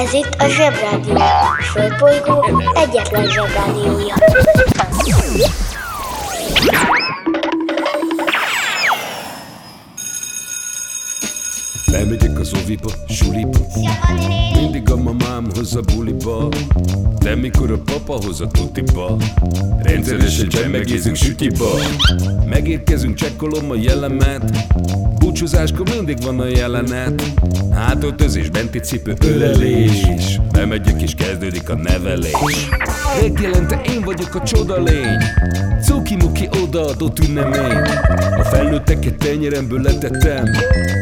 Ez itt a Zsebrádió. A Földbolygó egyetlen Zsebrádiója. Bemegyek az oviba, suliba Mindig a mamám hoz a buliba De mikor a papa hoz a tutiba Rendszeresen csemmegézünk sütiba Megérkezünk, csekkolom a jellemet Búcsúzáskor mindig van a jelenet. Hátöltözés, benti cipő, ölelés. Bemegyek és kezdődik a nevelés. Reggelente én vagyok a csoda lény. Cuki-muki odaadott ünnemény. A felnőtteket tenyeremből letettem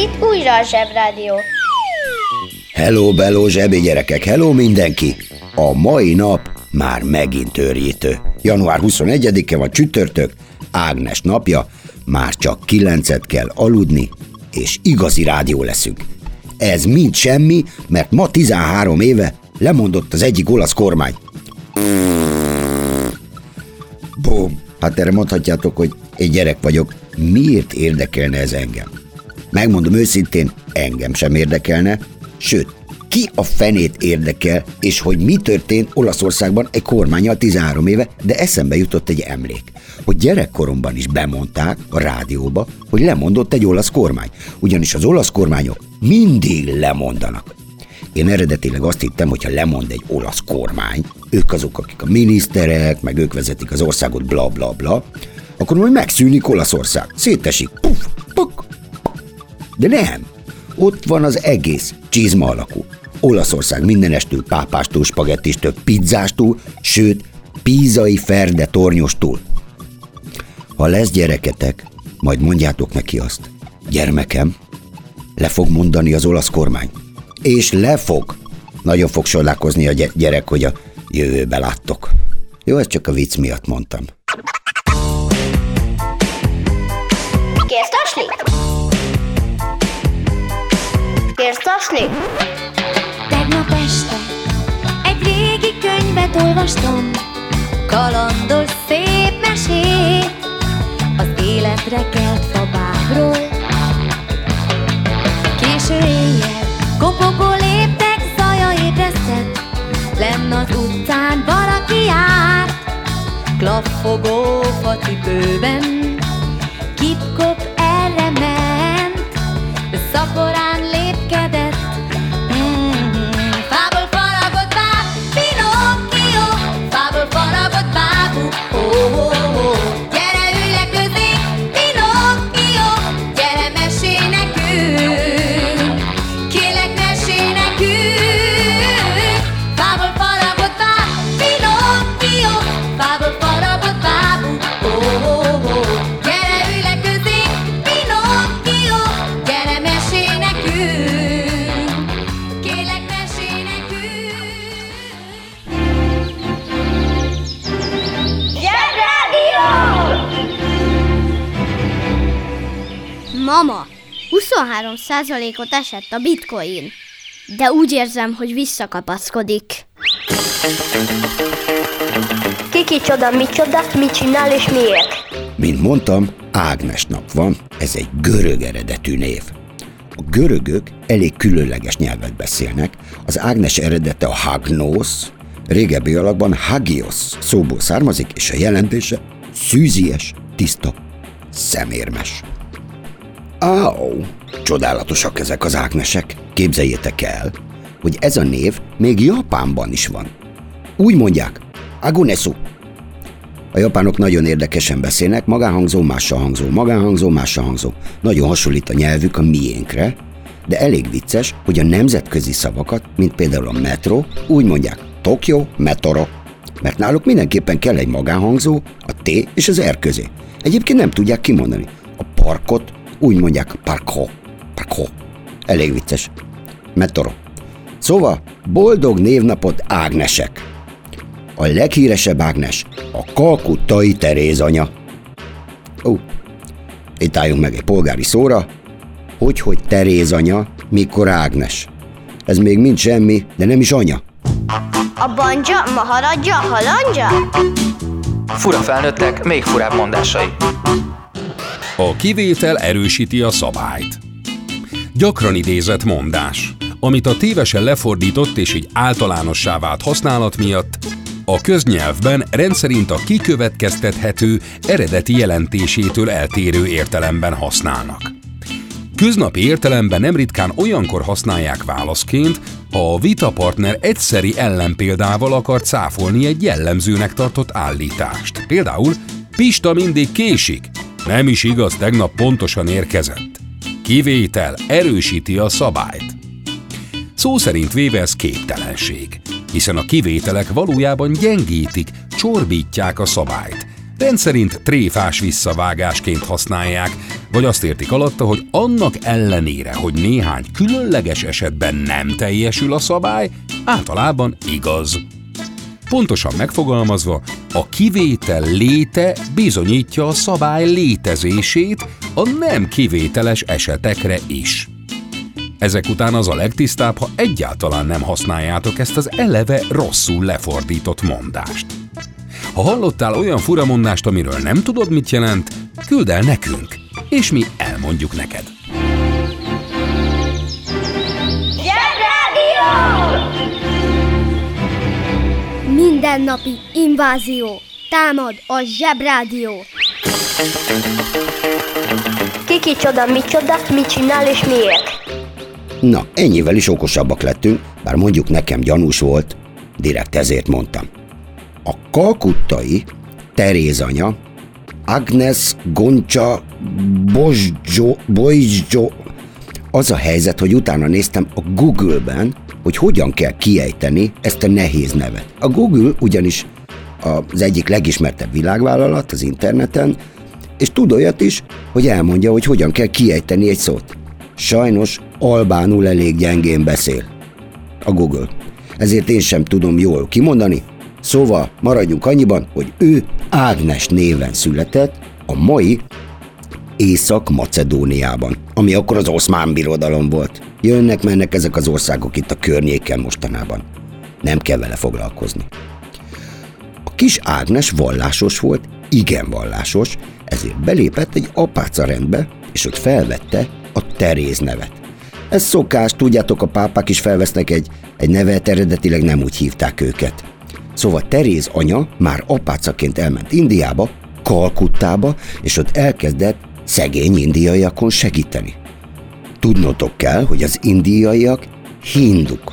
itt újra a Zsebrádió. Hello, bello, zsebi gyerekek, hello mindenki! A mai nap már megint őrjítő. Január 21-e van csütörtök, Ágnes napja, már csak kilencet kell aludni, és igazi rádió leszünk. Ez mind semmi, mert ma 13 éve lemondott az egyik olasz kormány. Bum, hát erre mondhatjátok, hogy egy gyerek vagyok, miért érdekelne ez engem? Megmondom őszintén, engem sem érdekelne, sőt, ki a fenét érdekel, és hogy mi történt Olaszországban egy kormányjal 13 éve, de eszembe jutott egy emlék, hogy gyerekkoromban is bemondták a rádióba, hogy lemondott egy olasz kormány, ugyanis az olasz kormányok mindig lemondanak. Én eredetileg azt hittem, hogy ha lemond egy olasz kormány, ők azok, akik a miniszterek, meg ők vezetik az országot, bla bla bla, akkor majd megszűnik Olaszország, szétesik, puf, puk, de nem. Ott van az egész csizma alakú. Olaszország mindenestől, pápástól, spagettistől, pizzástól, sőt, pízai ferde tornyostól. Ha lesz gyereketek, majd mondjátok neki azt. Gyermekem, le fog mondani az olasz kormány. És le fog. Nagyon fog sorlákozni a gy- gyerek, hogy a jövőbe láttok. Jó, ezt csak a vicc miatt mondtam. Tasni? Tegnap este egy régi könyvet olvastam, kalandos szép mesét, az életre kelt fabákról. Késő éjjel kopogó léptek, zaja ébresztett, lenn az utcán valaki járt, klaffogó facipőben, 23%-ot esett a bitcoin, de úgy érzem, hogy visszakapaszkodik. Kiki csoda, micsoda, mit csinál és miért? Mint mondtam, Ágnes nap van, ez egy görög eredetű név. A görögök elég különleges nyelvet beszélnek, az Ágnes eredete a Hagnos, régebbi alakban Hagios szóból származik, és a jelentése szűzies, tiszta, szemérmes. Áó, csodálatosak ezek az ágnesek. Képzeljétek el, hogy ez a név még Japánban is van. Úgy mondják, Agunesu. A japánok nagyon érdekesen beszélnek, magánhangzó, mással hangzó, magánhangzó, mással hangzó. Nagyon hasonlít a nyelvük a miénkre, de elég vicces, hogy a nemzetközi szavakat, mint például a metro, úgy mondják Tokyo, metro. Mert náluk mindenképpen kell egy magánhangzó, a T és az R közé. Egyébként nem tudják kimondani. A parkot úgy mondják parko, parko. Elég vicces. Metro. Szóval boldog névnapot Ágnesek! A leghíresebb Ágnes a kalkuttai Teréz anya. Ó, itt álljunk meg egy polgári szóra, hogy, hogy Teréz anya, mikor Ágnes. Ez még mind semmi, de nem is anya. A banja, maharadja, halandja? Fura felnőttek, még furább mondásai. A kivétel erősíti a szabályt. Gyakran idézett mondás, amit a tévesen lefordított és egy általánossá vált használat miatt a köznyelvben rendszerint a kikövetkeztethető eredeti jelentésétől eltérő értelemben használnak. Köznapi értelemben nem ritkán olyankor használják válaszként, ha a vitapartner egyszeri ellenpéldával akar cáfolni egy jellemzőnek tartott állítást. Például Pista mindig késik. Nem is igaz, tegnap pontosan érkezett. Kivétel erősíti a szabályt. Szó szerint véve ez képtelenség, hiszen a kivételek valójában gyengítik, csorbítják a szabályt. Rendszerint tréfás visszavágásként használják, vagy azt értik alatta, hogy annak ellenére, hogy néhány különleges esetben nem teljesül a szabály, általában igaz. Pontosan megfogalmazva, a kivétel léte bizonyítja a szabály létezését a nem kivételes esetekre is. Ezek után az a legtisztább, ha egyáltalán nem használjátok ezt az eleve rosszul lefordított mondást. Ha hallottál olyan furamondást, amiről nem tudod, mit jelent, küld el nekünk, és mi elmondjuk neked. Mindennapi invázió. Támad a zsebrádió. Kiki csoda, micsoda, mit csinál és miért? Na, ennyivel is okosabbak lettünk, bár mondjuk nekem gyanús volt, direkt ezért mondtam. A kalkuttai Teréz anya, Agnes Goncsa Bozsjo, Bozsjo, az a helyzet, hogy utána néztem a Google-ben, hogy hogyan kell kiejteni ezt a nehéz nevet. A Google ugyanis az egyik legismertebb világvállalat az interneten, és tud olyat is, hogy elmondja, hogy hogyan kell kiejteni egy szót. Sajnos albánul elég gyengén beszél. A Google. Ezért én sem tudom jól kimondani, szóval maradjunk annyiban, hogy ő Ágnes néven született a mai Észak-Macedóniában, ami akkor az oszmán birodalom volt. Jönnek, mennek ezek az országok itt a környéken mostanában. Nem kell vele foglalkozni. A kis Ágnes vallásos volt, igen vallásos, ezért belépett egy apáca rendbe, és ott felvette a Teréz nevet. Ez szokás, tudjátok, a pápák is felvesznek egy, egy nevet, eredetileg nem úgy hívták őket. Szóval Teréz anya már apácaként elment Indiába, Kalkuttába, és ott elkezdett szegény indiaiakon segíteni. Tudnotok kell, hogy az indiaiak hinduk.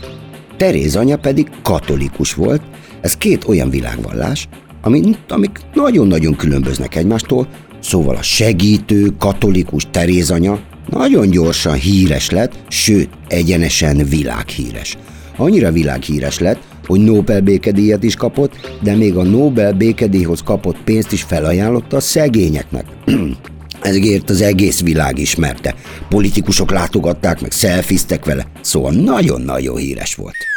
Teréz anya pedig katolikus volt, ez két olyan világvallás, amik, amik nagyon-nagyon különböznek egymástól, szóval a segítő, katolikus Teréz anya nagyon gyorsan híres lett, sőt, egyenesen világhíres. Annyira világhíres lett, hogy Nobel békedíjat is kapott, de még a Nobel békedíjhoz kapott pénzt is felajánlotta a szegényeknek. Ezért az egész világ ismerte. Politikusok látogatták, meg szelfiztek vele, szóval nagyon-nagyon híres volt.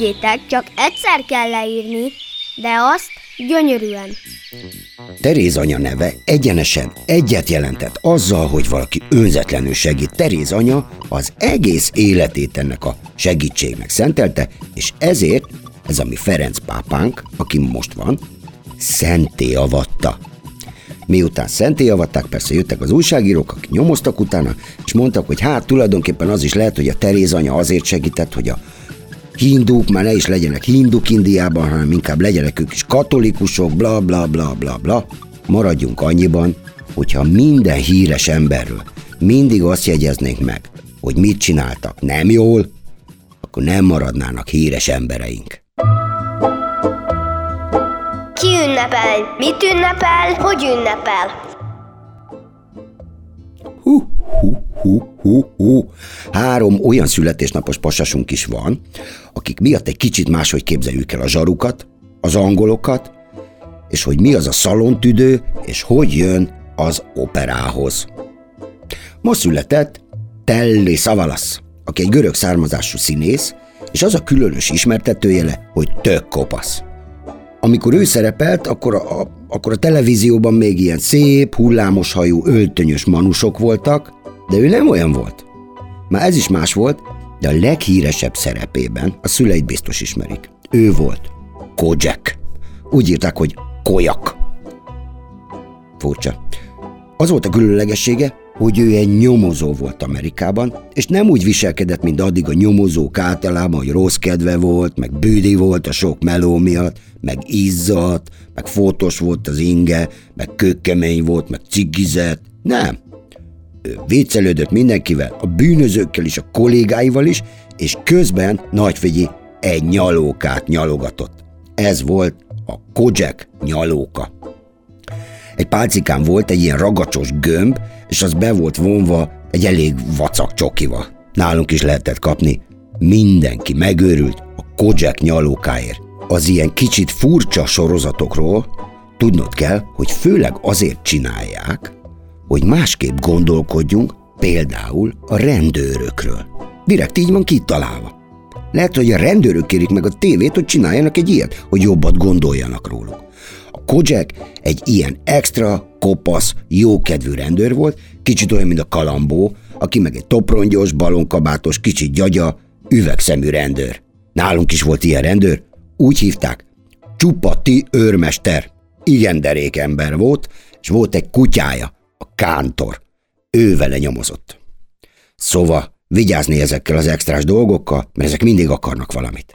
felejtjétek, csak egyszer kell leírni, de azt gyönyörűen. Teréz anya neve egyenesen egyet jelentett azzal, hogy valaki önzetlenül segít. Teréz anya az egész életét ennek a segítségnek szentelte, és ezért ez a mi Ferenc pápánk, aki most van, szenté avatta. Miután szenté avatták, persze jöttek az újságírók, akik nyomoztak utána, és mondtak, hogy hát tulajdonképpen az is lehet, hogy a Teréz anya azért segített, hogy a hinduk már ne is legyenek hinduk Indiában, hanem inkább legyenek ők is katolikusok, bla bla bla bla bla. Maradjunk annyiban, hogyha minden híres emberről mindig azt jegyeznénk meg, hogy mit csináltak nem jól, akkor nem maradnának híres embereink. Ki ünnepel? Mit ünnepel? Hogy ünnepel? Hú, hú, hú, hú. Három olyan születésnapos pasasunk is van, akik miatt egy kicsit máshogy képzeljük el a zsarukat, az angolokat, és hogy mi az a szalontüdő, és hogy jön az operához. Ma született Telly Savalas, aki egy görög származású színész, és az a különös ismertetőjele, hogy tök kopasz. Amikor ő szerepelt, akkor a, akkor a televízióban még ilyen szép, hullámos hajú, öltönyös manusok voltak, de ő nem olyan volt. Már ez is más volt, de a leghíresebb szerepében a szüleit biztos ismerik. Ő volt Kojak. Úgy írták, hogy Kojak. Furcsa. Az volt a különlegessége, hogy ő egy nyomozó volt Amerikában, és nem úgy viselkedett, mint addig a nyomozók általában, hogy rossz kedve volt, meg bűdi volt a sok meló miatt, meg izzadt, meg fotós volt az inge, meg kökkemény volt, meg cigizett. Nem. Ő viccelődött mindenkivel, a bűnözőkkel is, a kollégáival is, és közben nagyfigyi egy nyalókát nyalogatott. Ez volt a Kojak nyalóka. Egy pálcikán volt egy ilyen ragacsos gömb, és az be volt vonva egy elég vacak csokival. Nálunk is lehetett kapni. Mindenki megőrült a Kojak nyalókáért. Az ilyen kicsit furcsa sorozatokról tudnod kell, hogy főleg azért csinálják, hogy másképp gondolkodjunk, például a rendőrökről. Direkt így van kitalálva. Lehet, hogy a rendőrök kérik meg a tévét, hogy csináljanak egy ilyet, hogy jobbat gondoljanak róluk. A Kojak egy ilyen extra, kopasz, jókedvű rendőr volt, kicsit olyan, mint a Kalambó, aki meg egy toprongyos, balonkabátos, kicsit gyagya, üvegszemű rendőr. Nálunk is volt ilyen rendőr, úgy hívták, Csupati őrmester. Igen derék ember volt, és volt egy kutyája, a Kántor. Ő vele nyomozott. Szóval vigyázni ezekkel az extrás dolgokkal, mert ezek mindig akarnak valamit.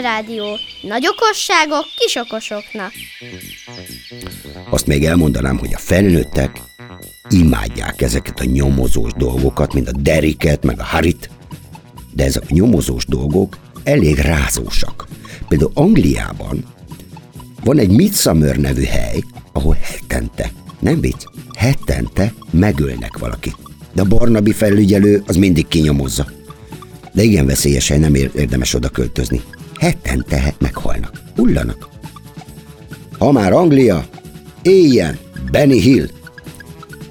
Zsebrádió. Nagy okosságok kis okosoknak. Azt még elmondanám, hogy a felnőttek imádják ezeket a nyomozós dolgokat, mint a Deriket, meg a Harit, de ezek a nyomozós dolgok elég rázósak. Például Angliában van egy Midsummer nevű hely, ahol hetente, nem vicc, hetente megölnek valakit. De a Barnaby felügyelő az mindig kinyomozza. De igen veszélyes hely, nem érdemes oda költözni. Hetente meghalnak, hullanak. Ha már Anglia, éljen Benny Hill.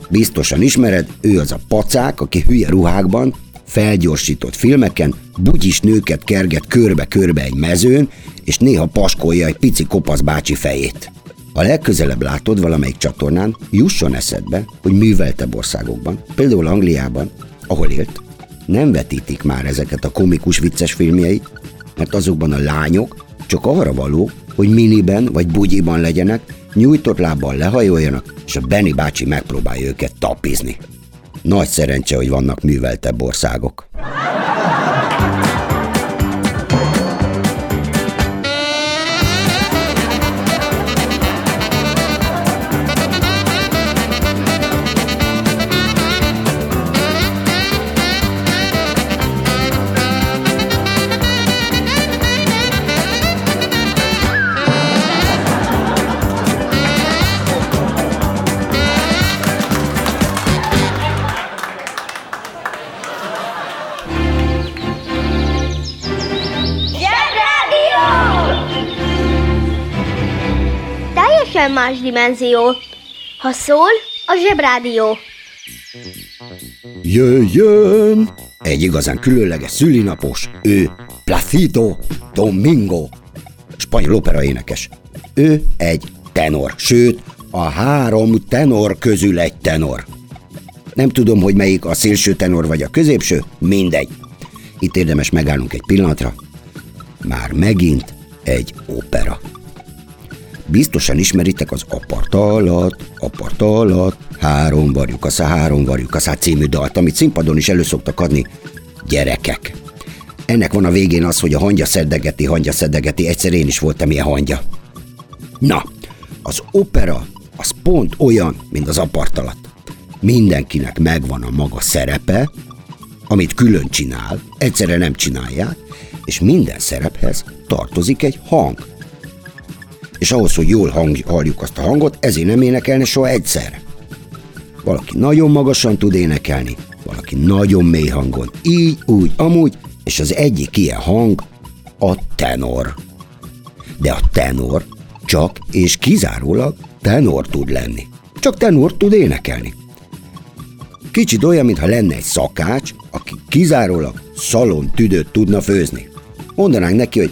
Biztosan ismered, ő az a pacák, aki hülye ruhákban, felgyorsított filmeken, bugyis nőket kerget körbe-körbe egy mezőn, és néha paskolja egy pici kopasz bácsi fejét. Ha legközelebb látod valamelyik csatornán, jusson eszedbe, hogy műveltebb országokban, például Angliában, ahol élt, nem vetítik már ezeket a komikus vicces filmjeit, mert azokban a lányok csak arra való, hogy miniben vagy bugyiban legyenek, nyújtott lábbal lehajoljanak, és a Benny bácsi megpróbálja őket tapizni. Nagy szerencse, hogy vannak műveltebb országok. Más dimenzió. Ha szól, a zsebrádió. Jöjjön! Egy igazán különleges szülinapos, ő Placido Domingo, spanyol opera énekes. Ő egy tenor, sőt, a három tenor közül egy tenor. Nem tudom, hogy melyik a szélső tenor vagy a középső, mindegy. Itt érdemes megállnunk egy pillanatra. Már megint egy opera. Biztosan ismeritek az aparta alatt, aparta alatt, három varjuk a három varjuk a című dalt, amit színpadon is elő szoktak adni gyerekek. Ennek van a végén az, hogy a hangya szedegeti, hangya szedegeti, egyszer én is voltam ilyen hangya. Na, az opera az pont olyan, mint az apart alatt. Mindenkinek megvan a maga szerepe, amit külön csinál, egyszerre nem csinálják, és minden szerephez tartozik egy hang. És ahhoz, hogy jól hang, halljuk azt a hangot, ezért nem énekelne soha egyszer. Valaki nagyon magasan tud énekelni, valaki nagyon mély hangon, így, úgy, amúgy, és az egyik ilyen hang a tenor. De a tenor csak és kizárólag tenor tud lenni. Csak tenor tud énekelni. Kicsit olyan, mintha lenne egy szakács, aki kizárólag szalon tüdőt tudna főzni. Mondanánk neki, hogy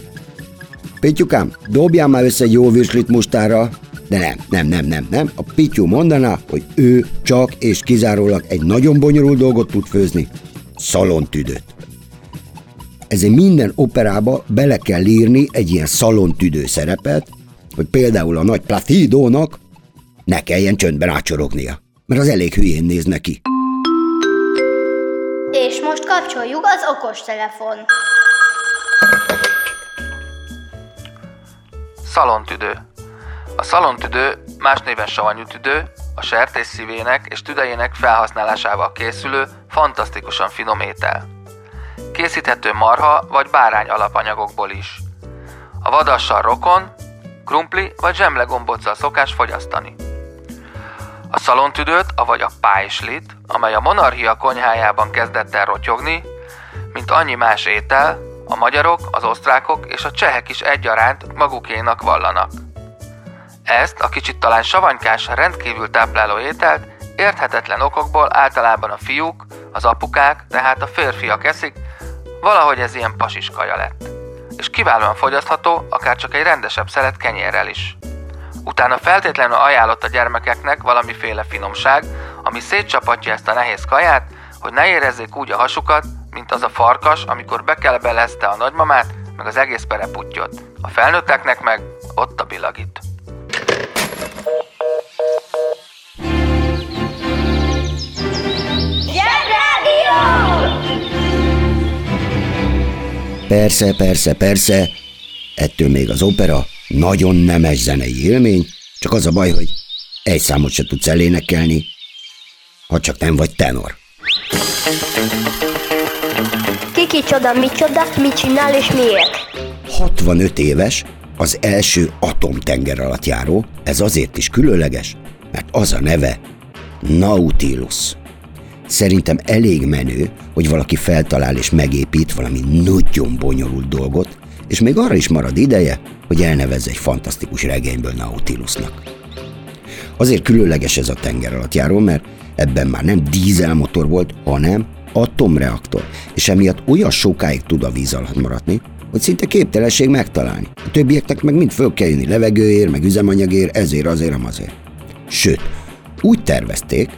Pityukám, dobjál már össze egy jó virslit mustára, de nem, nem, nem, nem, nem. A Pityú mondaná, hogy ő csak és kizárólag egy nagyon bonyolult dolgot tud főzni. Szalontüdőt. Ezért minden operába bele kell írni egy ilyen szalontüdő szerepet, hogy például a nagy Platidónak ne kelljen csöndben ácsorognia, mert az elég hülyén néz neki. És most kapcsoljuk az okostelefon. Szalontüdő. A szalontüdő, más néven savanyú tüdő, a sertés szívének és tüdejének felhasználásával készülő, fantasztikusan finom étel. Készíthető marha vagy bárány alapanyagokból is. A vadassal rokon, krumpli vagy zsemlegombóccal szokás fogyasztani. A szalontüdőt, avagy a pájslit, amely a monarchia konyhájában kezdett el rotyogni, mint annyi más étel, a magyarok, az osztrákok és a csehek is egyaránt magukénak vallanak. Ezt a kicsit talán savanykás, rendkívül tápláló ételt érthetetlen okokból általában a fiúk, az apukák, tehát a férfiak eszik, valahogy ez ilyen pasiskaja lett. És kiválóan fogyasztható, akár csak egy rendesebb szelet kenyérrel is. Utána feltétlenül ajánlott a gyermekeknek valamiféle finomság, ami szétcsapatja ezt a nehéz kaját, hogy ne érezzék úgy a hasukat, mint az a farkas, amikor bekelebelezte a nagymamát, meg az egész pereputtyot. A felnőtteknek meg ott a bilagit. Persze, persze, persze, ettől még az opera nagyon nemes zenei élmény, csak az a baj, hogy egy számot se tudsz elénekelni, ha csak nem vagy tenor. Csoda, micsoda, mit csinál és miért? 65 éves, az első atomtenger alatt járó, ez azért is különleges, mert az a neve Nautilus. Szerintem elég menő, hogy valaki feltalál és megépít valami nagyon bonyolult dolgot, és még arra is marad ideje, hogy elnevezze egy fantasztikus regényből Nautilusnak. Azért különleges ez a tenger alatt járó, mert ebben már nem dízelmotor volt, hanem atomreaktor, és emiatt olyan sokáig tud a víz alatt maradni, hogy szinte képtelenség megtalálni. A többieknek meg mind föl kell jönni levegőért, meg üzemanyagért, ezért, azért, amazért. Sőt, úgy tervezték,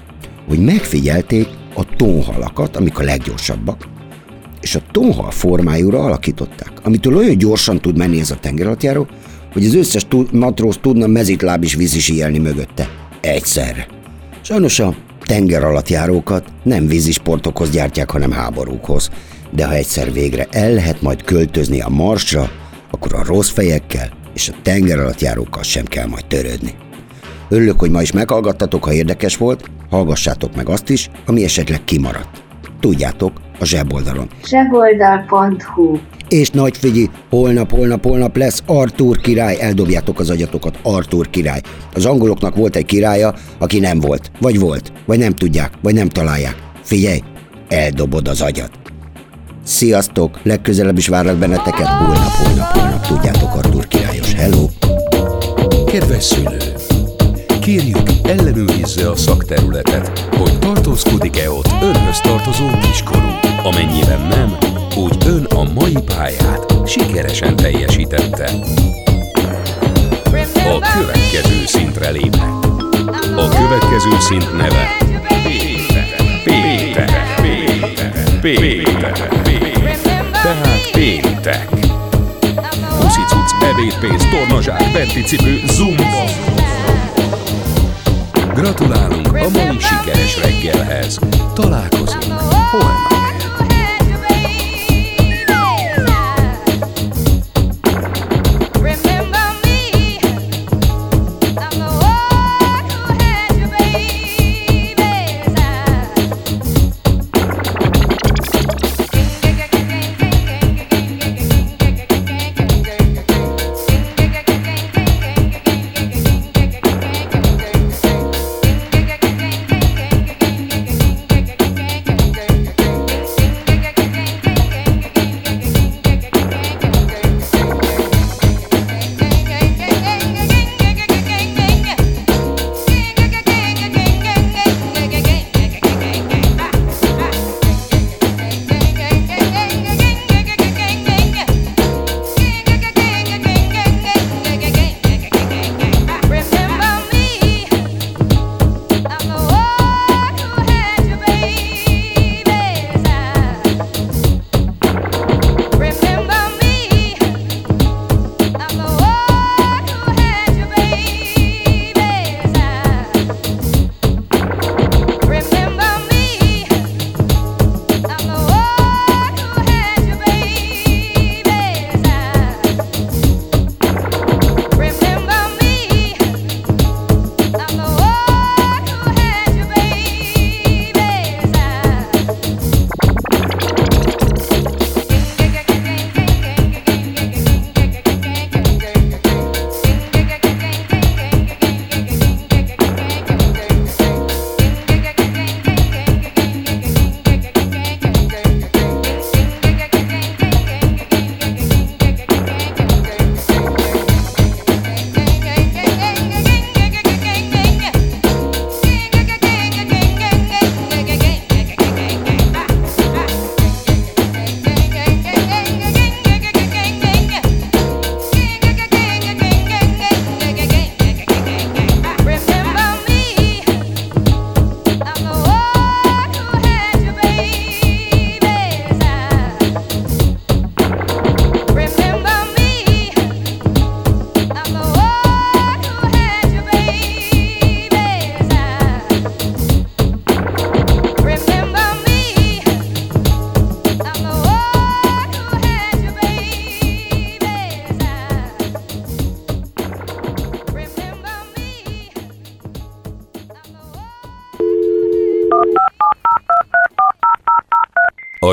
hogy megfigyelték a tonhalakat, amik a leggyorsabbak, és a tonhal formájúra alakították, amitől olyan gyorsan tud menni ez a tengeralattjáró, hogy az összes matróz tudna mezitláb is vízisíjelni mögötte. Egyszerre. Sajnos a tenger alatt járókat nem vízisportokhoz gyártják, hanem háborúkhoz. De ha egyszer végre el lehet majd költözni a Marsra, akkor a rossz fejekkel és a tenger alatt járókkal sem kell majd törődni. Örülök, hogy ma is meghallgattatok, ha érdekes volt, hallgassátok meg azt is, ami esetleg kimaradt. Tudjátok, a zseboldalon. zseboldal.hu És nagy figyi, holnap, holnap, holnap lesz Artúr király, eldobjátok az agyatokat, Artúr király. Az angoloknak volt egy királya, aki nem volt, vagy volt, vagy nem tudják, vagy nem találják. Figyelj, eldobod az agyat. Sziasztok, legközelebb is várlak benneteket, holnap, holnap, holnap, tudjátok Artúr királyos. Hello! Kedves szülő! Kérjük, ellenőrizze a szakterületet, hogy tartózkodik-e ott önhöz tartozó kiskorú. Amennyiben nem, úgy ön a mai pályát sikeresen teljesítette. A következő szintre lépnek. A következő szint neve Péter, Péter, Péter. Tehát péntek. Puszicuc, ebédpénz, tornazsák, benti cipő, zumba. Gratulálunk a mai sikeres reggelhez. Találkozunk holnap.